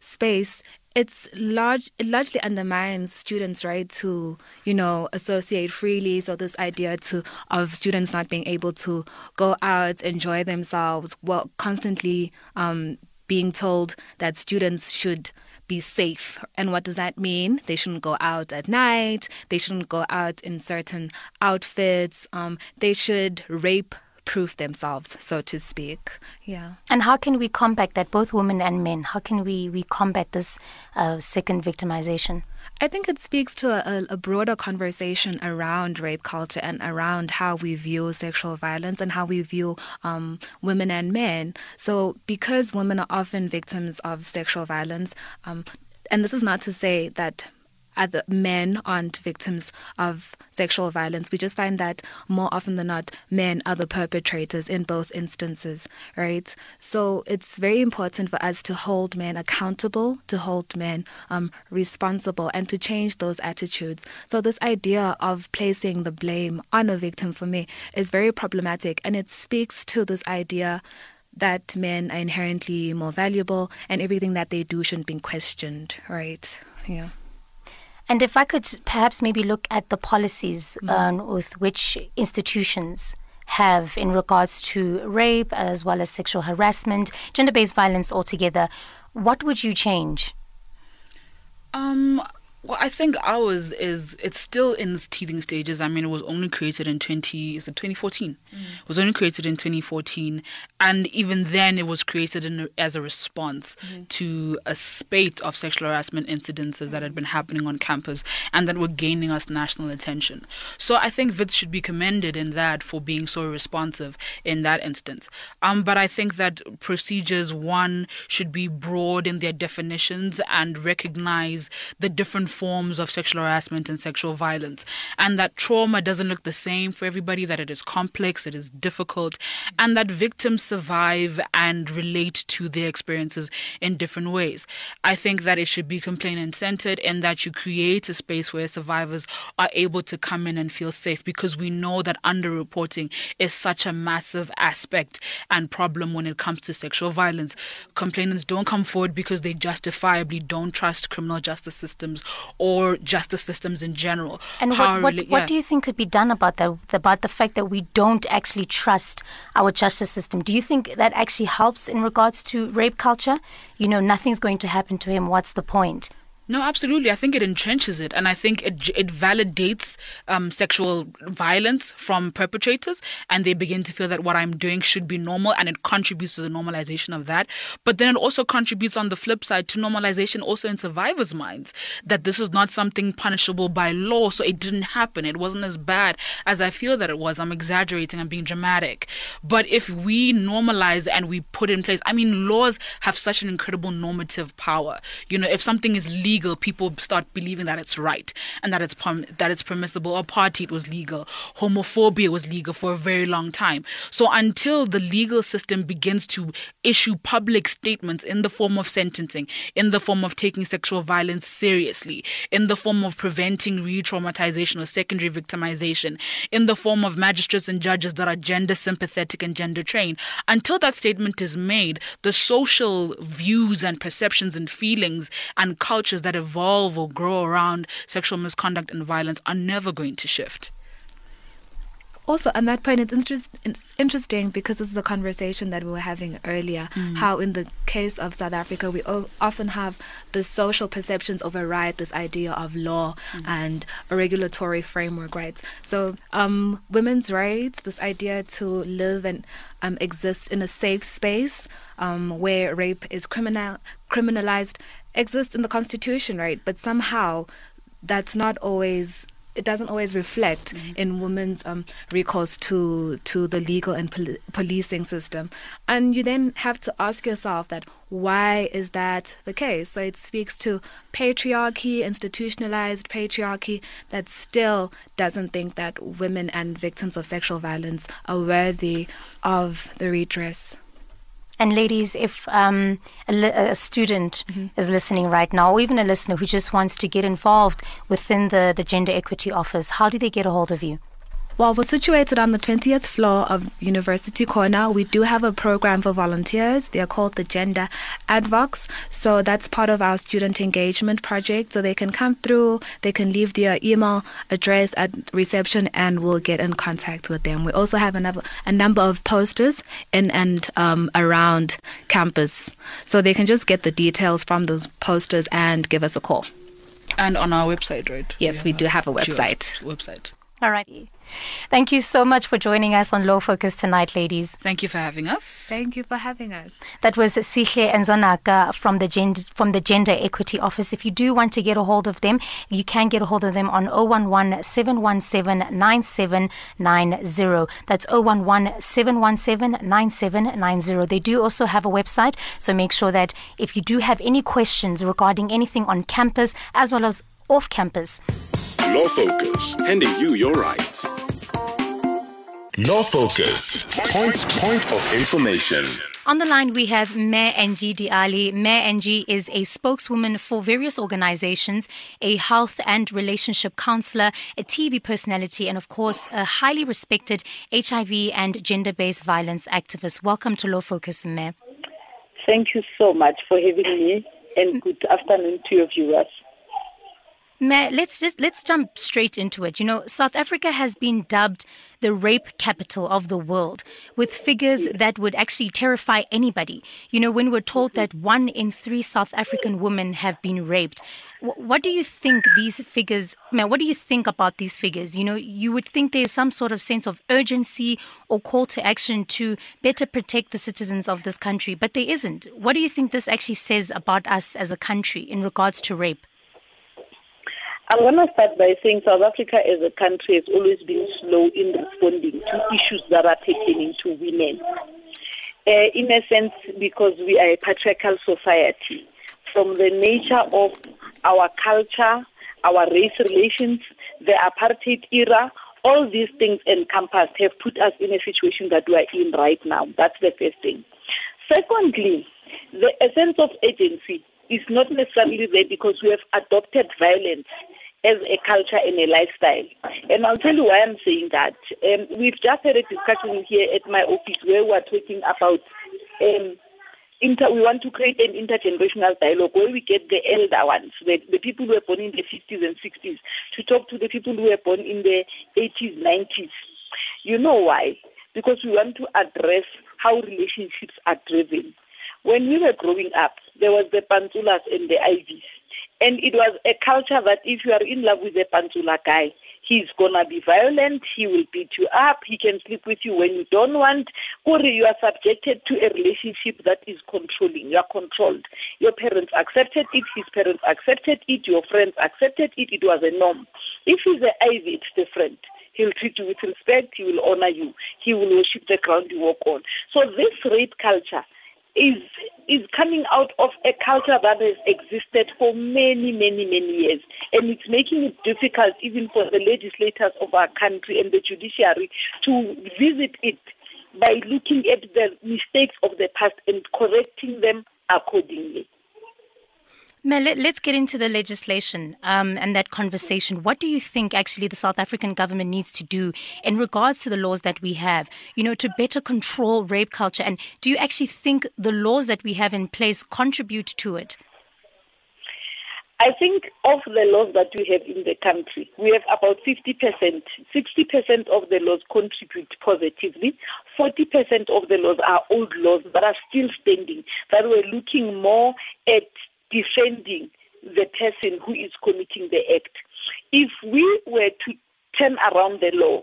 space, it's large it largely undermines students' right to, you know, associate freely. So this idea to of students not being able to go out, enjoy themselves, well constantly um, being told that students should be safe. And what does that mean? They shouldn't go out at night. They shouldn't go out in certain outfits. Um, they should rape proof themselves, so to speak. Yeah. And how can we combat that, both women and men? How can we, we combat this uh, second victimization? I think it speaks to a, a, broader conversation around rape culture and around how we view sexual violence and how we view um, women and men. So, because women are often victims of sexual violence, um, and this is not to say that other men aren't victims of sexual violence. We just find that more often than not, men are the perpetrators in both instances, right? So it's very important for us to hold men accountable, to hold men um, responsible, and to change those attitudes. So this idea of placing the blame on a victim for me is very problematic, and it speaks to this idea that men are inherently more valuable and everything that they do shouldn't be questioned, right? Yeah. And if I could perhaps maybe look at the policies mm. um, with which institutions have in regards to rape as well as sexual harassment, gender based violence altogether, what would you change? Um, well, I think ours is it's still in its teething stages. I mean, it was only created in twenty is it twenty fourteen? Mm. It was only created in twenty fourteen, and even then, it was created in, as a response mm. to a spate of sexual harassment incidences mm. that had been happening on campus and that were gaining us national attention. So I think Wits should be commended in that for being so responsive in that instance. Um, but I think that procedures one should be broad in their definitions and recognize the different forms of sexual harassment and sexual violence, and that trauma doesn't look the same for everybody, that it is complex, it is difficult, and that victims survive and relate to their experiences in different ways. I think that it should be complainant centered and that you create a space where survivors are able to come in and feel safe because we know that underreporting is such a massive aspect and problem when it comes to sexual violence. Complainants don't come forward because they justifiably don't trust criminal justice systems or justice systems in general. And what, what, what do you think could be done about that? About the fact that we don't actually trust our justice system? Do you think that actually helps in regards to rape culture? You know, nothing's going to happen to him. What's the point? No, absolutely. I think it entrenches it, and I think it it validates um, sexual violence from perpetrators, and they begin to feel that what I'm doing should be normal, and it contributes to the normalization of that. But then it also contributes on the flip side to normalization also in survivors' minds that this is not something punishable by law, so it didn't happen. It wasn't as bad as I feel that it was. I'm exaggerating. I'm being dramatic. But if we normalize and we put in place, I mean, laws have such an incredible normative power. You know, if something is legal legal, people start believing that it's right and that it's prom- that it's permissible. Apartheid was legal. Homophobia was legal for a very long time. So until the legal system begins to issue public statements in the form of sentencing, in the form of taking sexual violence seriously, in the form of preventing re-traumatization or secondary victimization, in the form of magistrates and judges that are gender sympathetic and gender trained, until that statement is made, the social views and perceptions and feelings and cultures that that evolve or grow around sexual misconduct and violence are never going to shift. Also, on that point, it's, interest, it's interesting because this is a conversation that we were having earlier. Mm. How, in the case of South Africa, we o- often have the social perceptions override this idea of law mm. and a regulatory framework, right? So, um, women's rights, this idea to live and um, exist in a safe space um, where rape is criminal criminalized exists in the constitution, right? But somehow that's not always it doesn't always reflect mm-hmm. in women's um, recourse to to the legal and pol- policing system, and you then have to ask yourself that why is that the case? So it speaks to patriarchy, institutionalized patriarchy that still doesn't think that women and victims of sexual violence are worthy of the redress. And ladies, if um, a, a, student mm-hmm. is listening right now, or even a listener who just wants to get involved within the, the Gender Equity Office, how do they get a hold of you? Well, we're situated on the 20th floor of University Corner. We do have a program for volunteers. They're called the Gender Advocs. So that's part of our student engagement project. So they can come through, they can leave their email address at reception, and we'll get in contact with them. We also have a, a number of posters in and um, around campus. So they can just get the details from those posters and give us a call. And on our website, right? Yes, we, we do have a website. Website. All righty. Thank you so much for joining us on Law Focus tonight, ladies. Thank you for having us. Thank you for having us. That was Sihle Nzonaka from the gender, from the Gender Equity Office. If you do want to get a hold of them, you can get a hold of them on 011 717 9790. That's 011 717 9790. They do also have a website, so make sure that if you do have any questions regarding anything on campus as well as off campus. Law Focus, handing you your rights. Law Focus, point, point of information. On the line, we have Mayor Angie Diali. Mayor Angie is a spokeswoman for various organizations, a health and relationship counselor, a TV personality, and of course, a highly respected HIV and gender based violence activist. Welcome to Law Focus, Mayor. Thank you so much for having me, and good afternoon to your viewers. Let's just let's jump straight into it. You know, South Africa has been dubbed the rape capital of the world, with figures that would actually terrify anybody. You know, when we're told that one in three South African women have been raped, what do you think these figures? Mayor, what do you think about these figures? You know, you would think there's some sort of sense of urgency or call to action to better protect the citizens of this country, but there isn't. What do you think this actually says about us as a country in regards to rape? I'm going to start by saying South Africa as a country has always been slow in responding to issues that are pertaining to women. Uh, in a sense, because we are a patriarchal society, from the nature of our culture, our race relations, the apartheid era, all these things encompassed have put us in a situation that we are in right now. That's the first thing. Secondly, the sense of agency is not necessarily there because we have adopted violence as a culture and a lifestyle. And I'll tell you why I'm saying that. Um, we've just had a discussion here at my office where we're talking about um, inter, we want to create an intergenerational dialogue where we get the elder ones, the, the people who were born in the 50s and 60s, to talk to the people who were born in the 80s, 90s. You know why? Because we want to address how relationships are driven. When we were growing up, there was the Pantsulas and the Ivies and it was a culture that if you are in love with a Pantsula guy, he's gonna be violent, he will beat you up, he can sleep with you when you don't want. Or you are subjected to a relationship that is controlling, you are controlled. Your parents accepted it, his parents accepted it, your friends accepted it, it was a norm. If he's an Ivy, it's different. He'll treat you with respect, he will honor you, he will worship the ground you walk on. So this rape culture is is coming out of a culture that has existed for many, many, many years. And it's making it difficult even for the legislators of our country and the judiciary to visit it by looking at the mistakes of the past and correcting them accordingly. Mel, let, us get into the legislation um, and that conversation. What do you think actually the South African government needs to do in regards to the laws that we have, you know, to better control rape culture? And do you actually think the laws that we have in place contribute to it? I think of the laws that we have in the country, we have about 50%. 60% of the laws contribute positively. 40% of the laws are old laws that are still standing, that we're looking more at defending the person who is committing the act. If we were to turn around the law,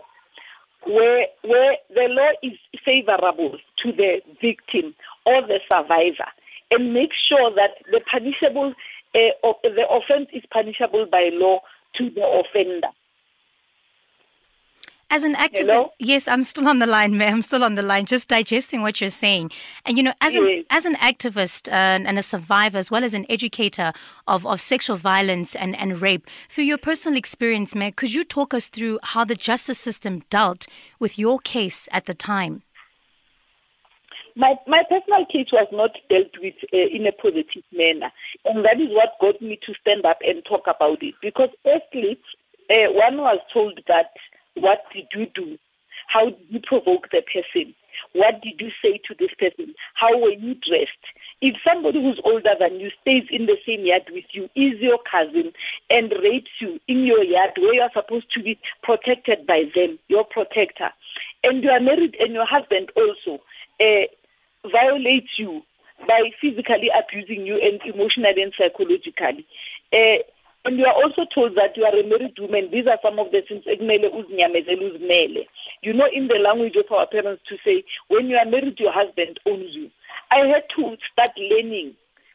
where where the law is favorable to the victim or the survivor, and make sure that the punishable uh, the offense is punishable by law to the offender. As an activist, yes, I'm still on the line, ma'am. I'm still on the line, just digesting what you're saying. And you know, as yes. an as an activist uh, and a survivor, as well as an educator of, of sexual violence and, and rape, through your personal experience, ma'am, could you talk us through how the justice system dealt with your case at the time? My my personal case was not dealt with uh, in a positive manner, and that is what got me to stand up and talk about it. Because firstly, uh, one was told that what did you do? How did you provoke the person? What did you say to this person? How were you dressed? If somebody who's older than you stays in the same yard with you, is your cousin, and rapes you in your yard where you are supposed to be protected by them, your protector, and you are married and your husband also uh, violates you by physically abusing you and emotionally and psychologically, uh, and you are also told that you are a married woman. These are some of the things You know, in the language of our parents to say, when you are married, your husband owns you. I had to start learning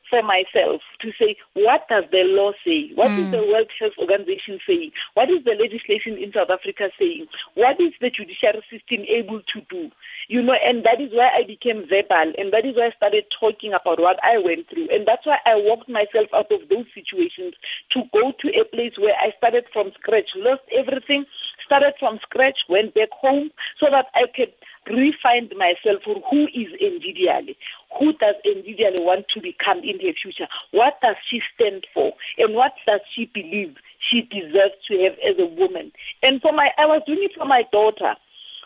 for myself to say, what does the law say? What mm. is the World Health Organization saying? What is the legislation in South Africa saying? What is the judiciary system able to do? You know, and that is why I became verbal, and that is why I started talking about what I went through. And that's why I walked myself out of those situations to go to a place where I started from scratch, lost everything, started from scratch, went back home so that I could refine myself for who is Ndidi who does Ndidi want to become in her future? What does she stand for? And what does she believe she deserves to have as a woman? And for my, I was doing it for my daughter.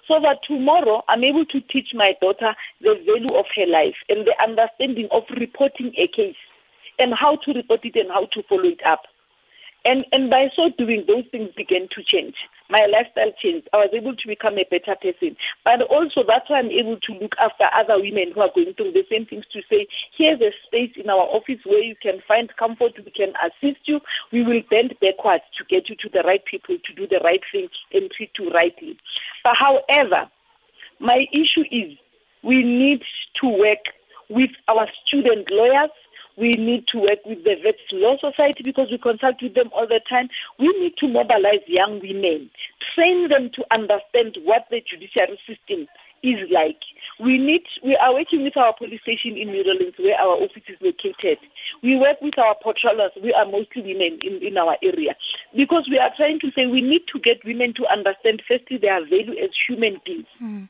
So that tomorrow I'm able to teach my daughter the value of her life and the understanding of reporting a case and how to report it and how to follow it up. And, and by so doing, those things began to change. My lifestyle changed. I was able to become a better person. But also, that's why I'm able to look after other women who are going through the same things to say, here's a space in our office where you can find comfort, we can assist you. We will bend backwards to get you to the right people to do the right thing and treat you rightly. But however, my issue is we need to work with our student lawyers we need to work with the Wits Law Society because we consult with them all the time. We need to mobilize young women, train them to understand what the judiciary system is like. We need, we are working with our police station in Orlando where our office is located. We work with our patrollers. We are mostly women in, in our area because we are trying to say we need to get women to understand firstly their value as human beings. Mm.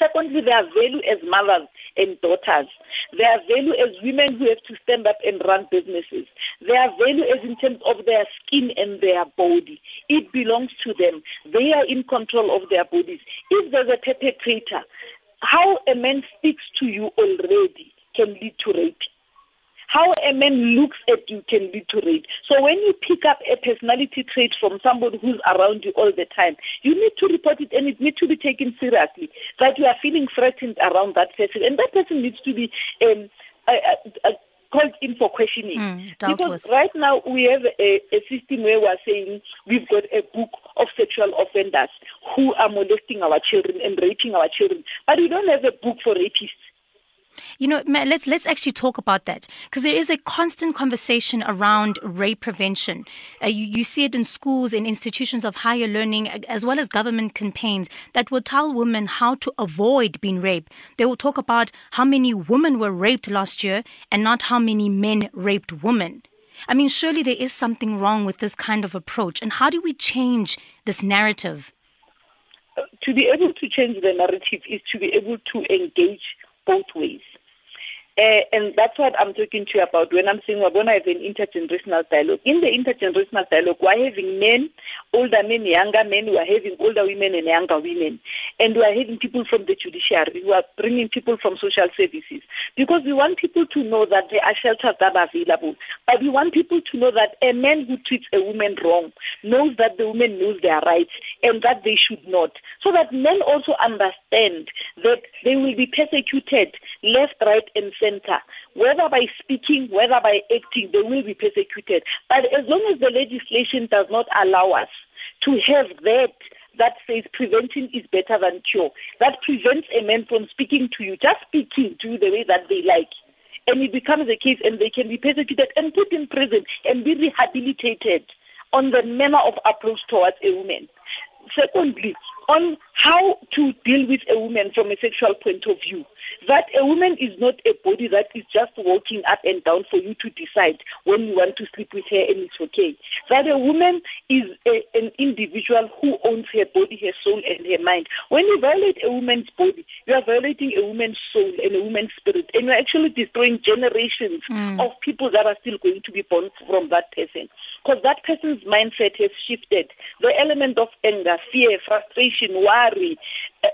Secondly, their value as mothers and daughters. Their value as women who have to stand up and run businesses. Their value as in terms of their skin and their body. It belongs to them. They are in control of their bodies. If there's a perpetrator, how a man speaks to you already can lead to rape how a man looks at you can lead to rape. So when you pick up a personality trait from somebody who's around you all the time, you need to report it and it needs to be taken seriously. That you are feeling threatened around that person, and that person needs to be um, called in for questioning. Mm, because with. right now we have a, a, system where we're saying we've got a book of sexual offenders who are molesting our children and raping our children, but we don't have a book for rapists. You know, let's let's actually talk about that because there is a constant conversation around rape prevention. Uh, you, you see it in schools, in institutions of higher learning, as well as government campaigns that will tell women how to avoid being raped. They will talk about how many women were raped last year and not how many men raped women. I mean, surely there is something wrong with this kind of approach. And how do we change this narrative? Uh, to be able to change the narrative is to be able to engage both ways. Uh, and that's what I'm talking to you about when I'm saying we're going to have an intergenerational dialogue. In the intergenerational dialogue, we're having men, older men, younger men, we're having older women and younger women. And we're having people from the judiciary, we are bringing people from social services. Because we want people to know that there are shelters that are available. But we want people to know that a man who treats a woman wrong knows that the woman knows their rights and that they should not. So that men also understand that they will be persecuted left, right, and center. Whether by speaking, whether by acting, they will be persecuted. But as long as the legislation does not allow us to have that that says prevention is better than cure, that prevents a man from speaking to you, just speaking to you the way that they like. And it becomes a case and they can be persecuted and put in prison and be rehabilitated on the manner of approach towards a woman. Secondly, on how to deal with a woman from a sexual point of view. That a woman is not a body that is just walking up and down for you to decide when you want to sleep with her and it's okay. That a woman is a, an individual who owns her body, her soul, and her mind. When you violate a woman's body, you are violating a woman's soul and a woman's spirit, and you're actually destroying generations mm. of people that are still going to be born from that person. Because that person's mindset has shifted. The element of anger, fear, frustration, worry,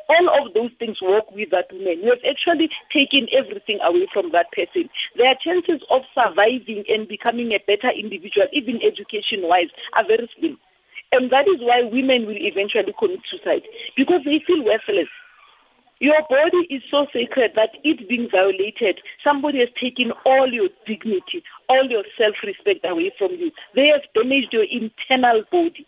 all of those things work with that woman. You have actually taken everything away from that person. Their chances of surviving and becoming a better individual, even education wise, are very slim. And that is why women will eventually commit suicide because they feel worthless. Your body is so sacred that it being violated, somebody has taken all your dignity, all your self respect away from you. They have damaged your internal body.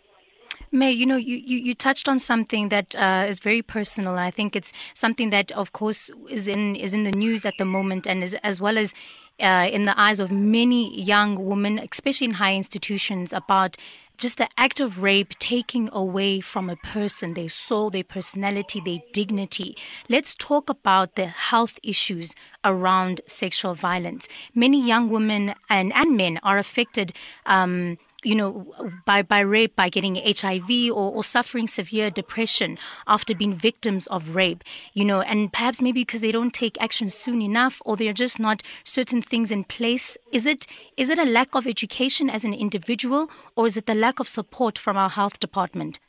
May, you know, you, you, you touched on something that uh, is very personal. I think it's something that, of course, is in is in the news at the moment, and is, as well as uh, in the eyes of many young women, especially in high institutions, about just the act of rape taking away from a person their soul, their personality, their dignity. Let's talk about the health issues around sexual violence. Many young women and, and men are affected. Um, you know, by, by rape, by getting HIV or, or suffering severe depression after being victims of rape, you know, and perhaps maybe because they don't take action soon enough or there are just not certain things in place. Is it is it a lack of education as an individual or is it the lack of support from our health department?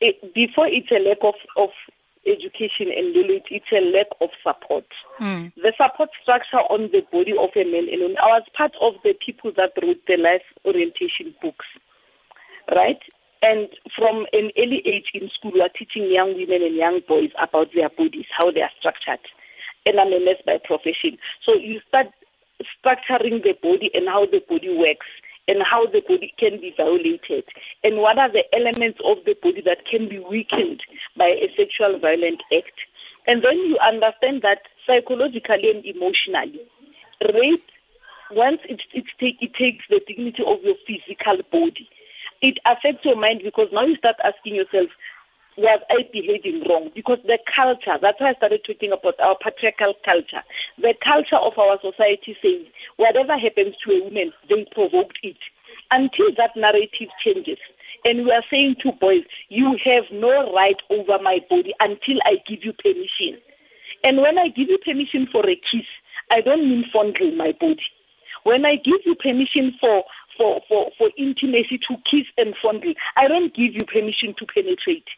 It, before it's a lack of, of education and knowledge, it's a lack of support. Mm. The support structure on the body of a man alone. I was part of the people that wrote the life orientation books, right? And from an early age in school, we are teaching young women and young boys about their bodies, how they are structured. And I'm a nurse by profession. So you start structuring the body and how the body works and how the body can be violated and what are the elements of the body that can be weakened by a sexual violent act. And then you understand that psychologically and emotionally, rape, once it, it, take, it takes the dignity of your physical body, it affects your mind because now you start asking yourself, was I behaving wrong? Because the culture, that's why I started talking about our patriarchal culture. The culture of our society says whatever happens to a woman, they provoked it. Until that narrative changes, and we are saying to boys, you have no right over my body until I give you permission. And when I give you permission for a kiss, I don't mean fondling my body. When I give you permission for for, for, for intimacy to kiss and fondle, I don't give you permission to penetrate.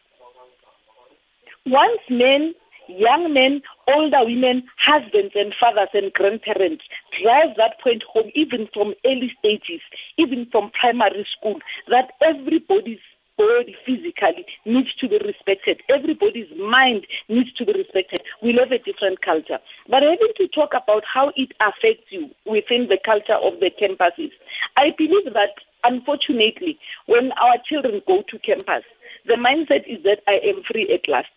Once men, young men, older women, husbands and fathers and grandparents drive that point home even from early stages, even from primary school, that everybody's body physically needs to be respected. Everybody's mind needs to be respected. We live a different culture. But having to talk about how it affects you within the culture of the campuses, I believe that unfortunately, when our children go to campus, the mindset is that I am free at last.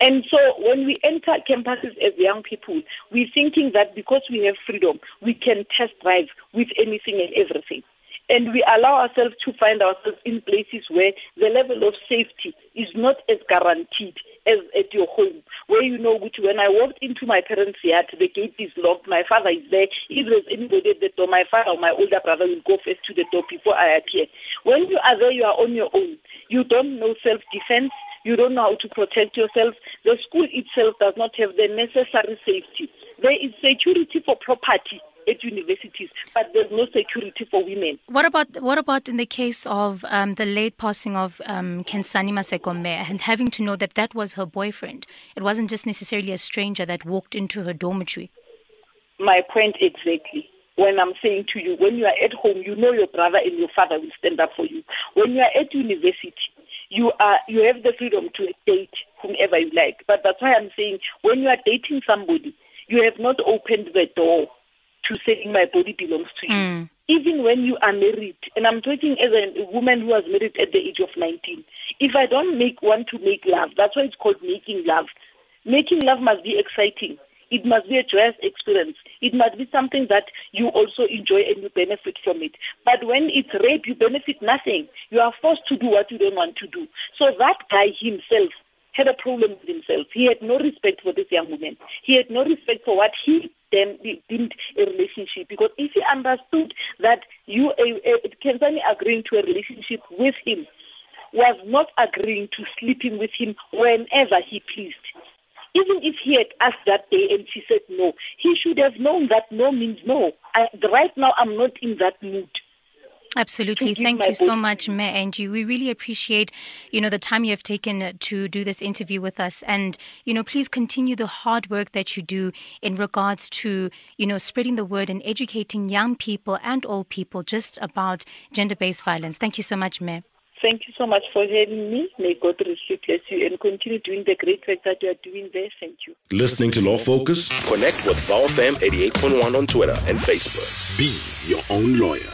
And so when we enter campuses as young people, we're thinking that because we have freedom, we can test drive with anything and everything. And we allow ourselves to find ourselves in places where the level of safety is not as guaranteed as at your home, where you know which when I walked into my parents' yard, the gate is locked, my father is there. If there's anybody at the door, my father or my older brother will go first to the door before I appear. When you are there, you are on your own. You don't know self-defense you don't know how to protect yourself. The school itself does not have the necessary safety. There is security for property at universities, but there's no security for women. What about what about in the case of um, the late passing of um, Khensani Masekome and having to know that that was her boyfriend? It wasn't just necessarily a stranger that walked into her dormitory. My point exactly. When I'm saying to you, when you are at home, you know your brother and your father will stand up for you. When you are at university, you are you have the freedom to date whomever you like. But that's why I'm saying when you are dating somebody, you have not opened the door to saying my body belongs to you. Mm. Even when you are married, and I'm talking as a woman who was married at the age of 19. If I don't make want to make love, that's why it's called making love. Making love must be exciting. It must be a joyous experience. It must be something that you also enjoy and you benefit from it. But when it's rape, you benefit nothing. You are forced to do what you don't want to do. So that guy himself had a problem with himself. He had no respect for this young woman. He had no respect for what he then deemed a relationship. Because if he understood that you, uh, uh, agreeing to a relationship with him, was not agreeing to sleeping with him whenever he pleased. Even if he had asked that day and she said no, he should have known that no means no. I, right now, I'm not in that mood. Absolutely. Thank you so much, Mayor Angie. We really appreciate, you know, the time you have taken to do this interview with us. And, you know, please continue the hard work that you do in regards to, you know, spreading the word and educating young people and old people just about gender-based violence. Thank you so much, Mayor. Thank you so much for having me. May God richly bless you and continue doing the great work that you are doing there. Thank you. Listening to Law Focus? Connect with VowFM 88.1 on Twitter and Facebook. Be your own lawyer.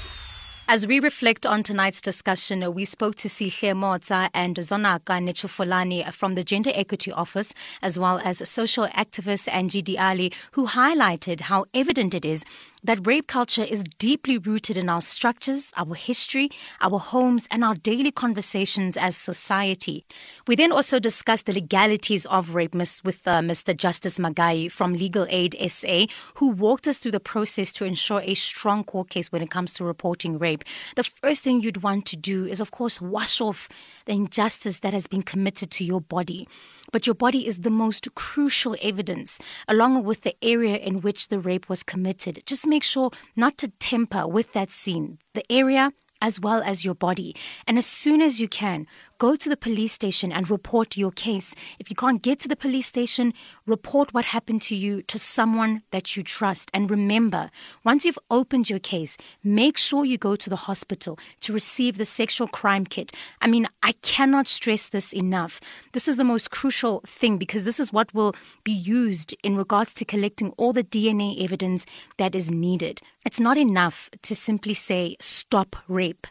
As we reflect on tonight's discussion, we spoke to Sihle Motsa and Zonaka Nechufulani from the Gender Equity Office, as well as social activist Angie Diali, who highlighted how evident it is that rape culture is deeply rooted in our structures, our history, our homes, and our daily conversations as society. We then also discussed the legalities of rape with uh, Mr. Justice Magai from Legal Aid SA, who walked us through the process to ensure a strong court case when it comes to reporting rape. The first thing you'd want to do is, of course, wash off the injustice that has been committed to your body. But your body is the most crucial evidence, along with the area in which the rape was committed. Just make sure not to temper with that scene. The area as well as your body. And as soon as you can, go to the police station and report your case. If you can't get to the police station, report what happened to you to someone that you trust. And remember, once you've opened your case, make sure you go to the hospital to receive the sexual crime kit. I mean, I cannot stress this enough. This is the most crucial thing because this is what will be used in regards to collecting all the DNA evidence that is needed. It's not enough to simply say, stop rape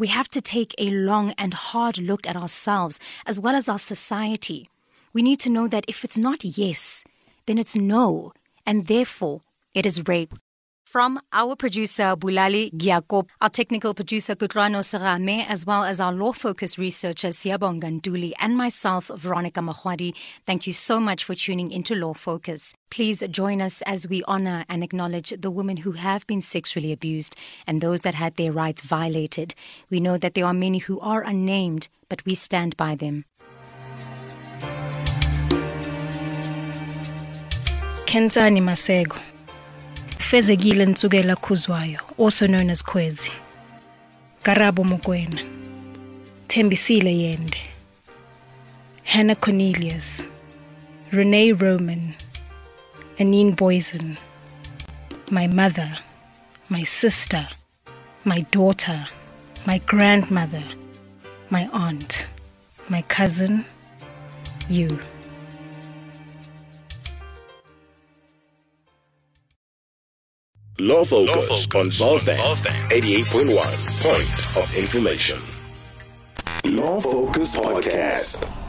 we have to take a long and hard look at ourselves as well as our society. We need to know that if it's not yes, then it's no, and therefore it is rape. From our producer Bulali Giakop, our technical producer Kutrano Sarame, as well as our law focused researcher Siyabonga Nduli, and myself, Veronica Mahwadi, thank you so much for tuning into Law Focus. Please join us as we honor and acknowledge the women who have been sexually abused and those that had their rights violated. We know that there are many who are unnamed, but we stand by them. Khensani Maseko Fezekile Ntsukela Kuzwayo, also known as Kwezi. Karabo Mokoena. Thembisile Yende. Hannah Cornelius. Renee Roman. Anene Booysen. My mother, my sister, my daughter, my grandmother, my aunt, my cousin, you. Law Focus, on VowFM 88.1. Point of information. Law Focus Podcast.